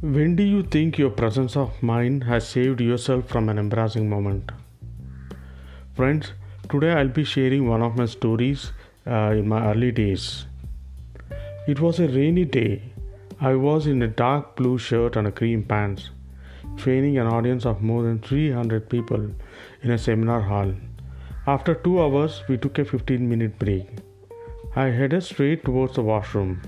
When do you think your presence of mind has saved yourself from an embarrassing moment? Friends, today I'll be sharing one of my stories uh, in my early days. It was a rainy day. I was in a dark blue shirt and a cream pants, training an audience of more than 300 people in a seminar hall. After two hours, we took a 15 minute break. I headed straight towards the washroom.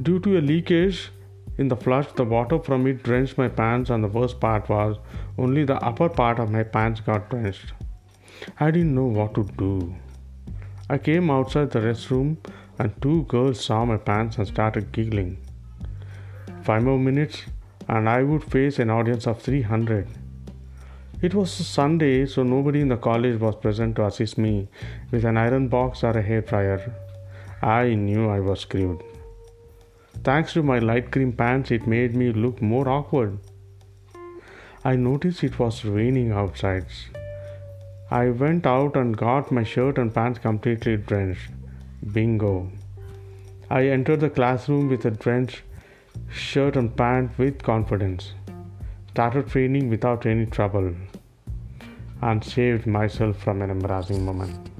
Due to a leakage, in the flush, the water from it drenched my pants, and the worst part was only the upper part of my pants got drenched. I didn't know what to do. I came outside the restroom, and two girls saw my pants and started giggling. Five more minutes, and I would face an audience of 300. It was Sunday, so nobody in the college was present to assist me with an iron box or a hair dryer. I knew I was screwed. Thanks to my light cream pants, it made me look more awkward. I noticed it was raining outside. I went out and got my shirt and pants completely drenched. Bingo. I entered the classroom with a drenched shirt and pants with confidence. Started training without any trouble and saved myself from an embarrassing moment.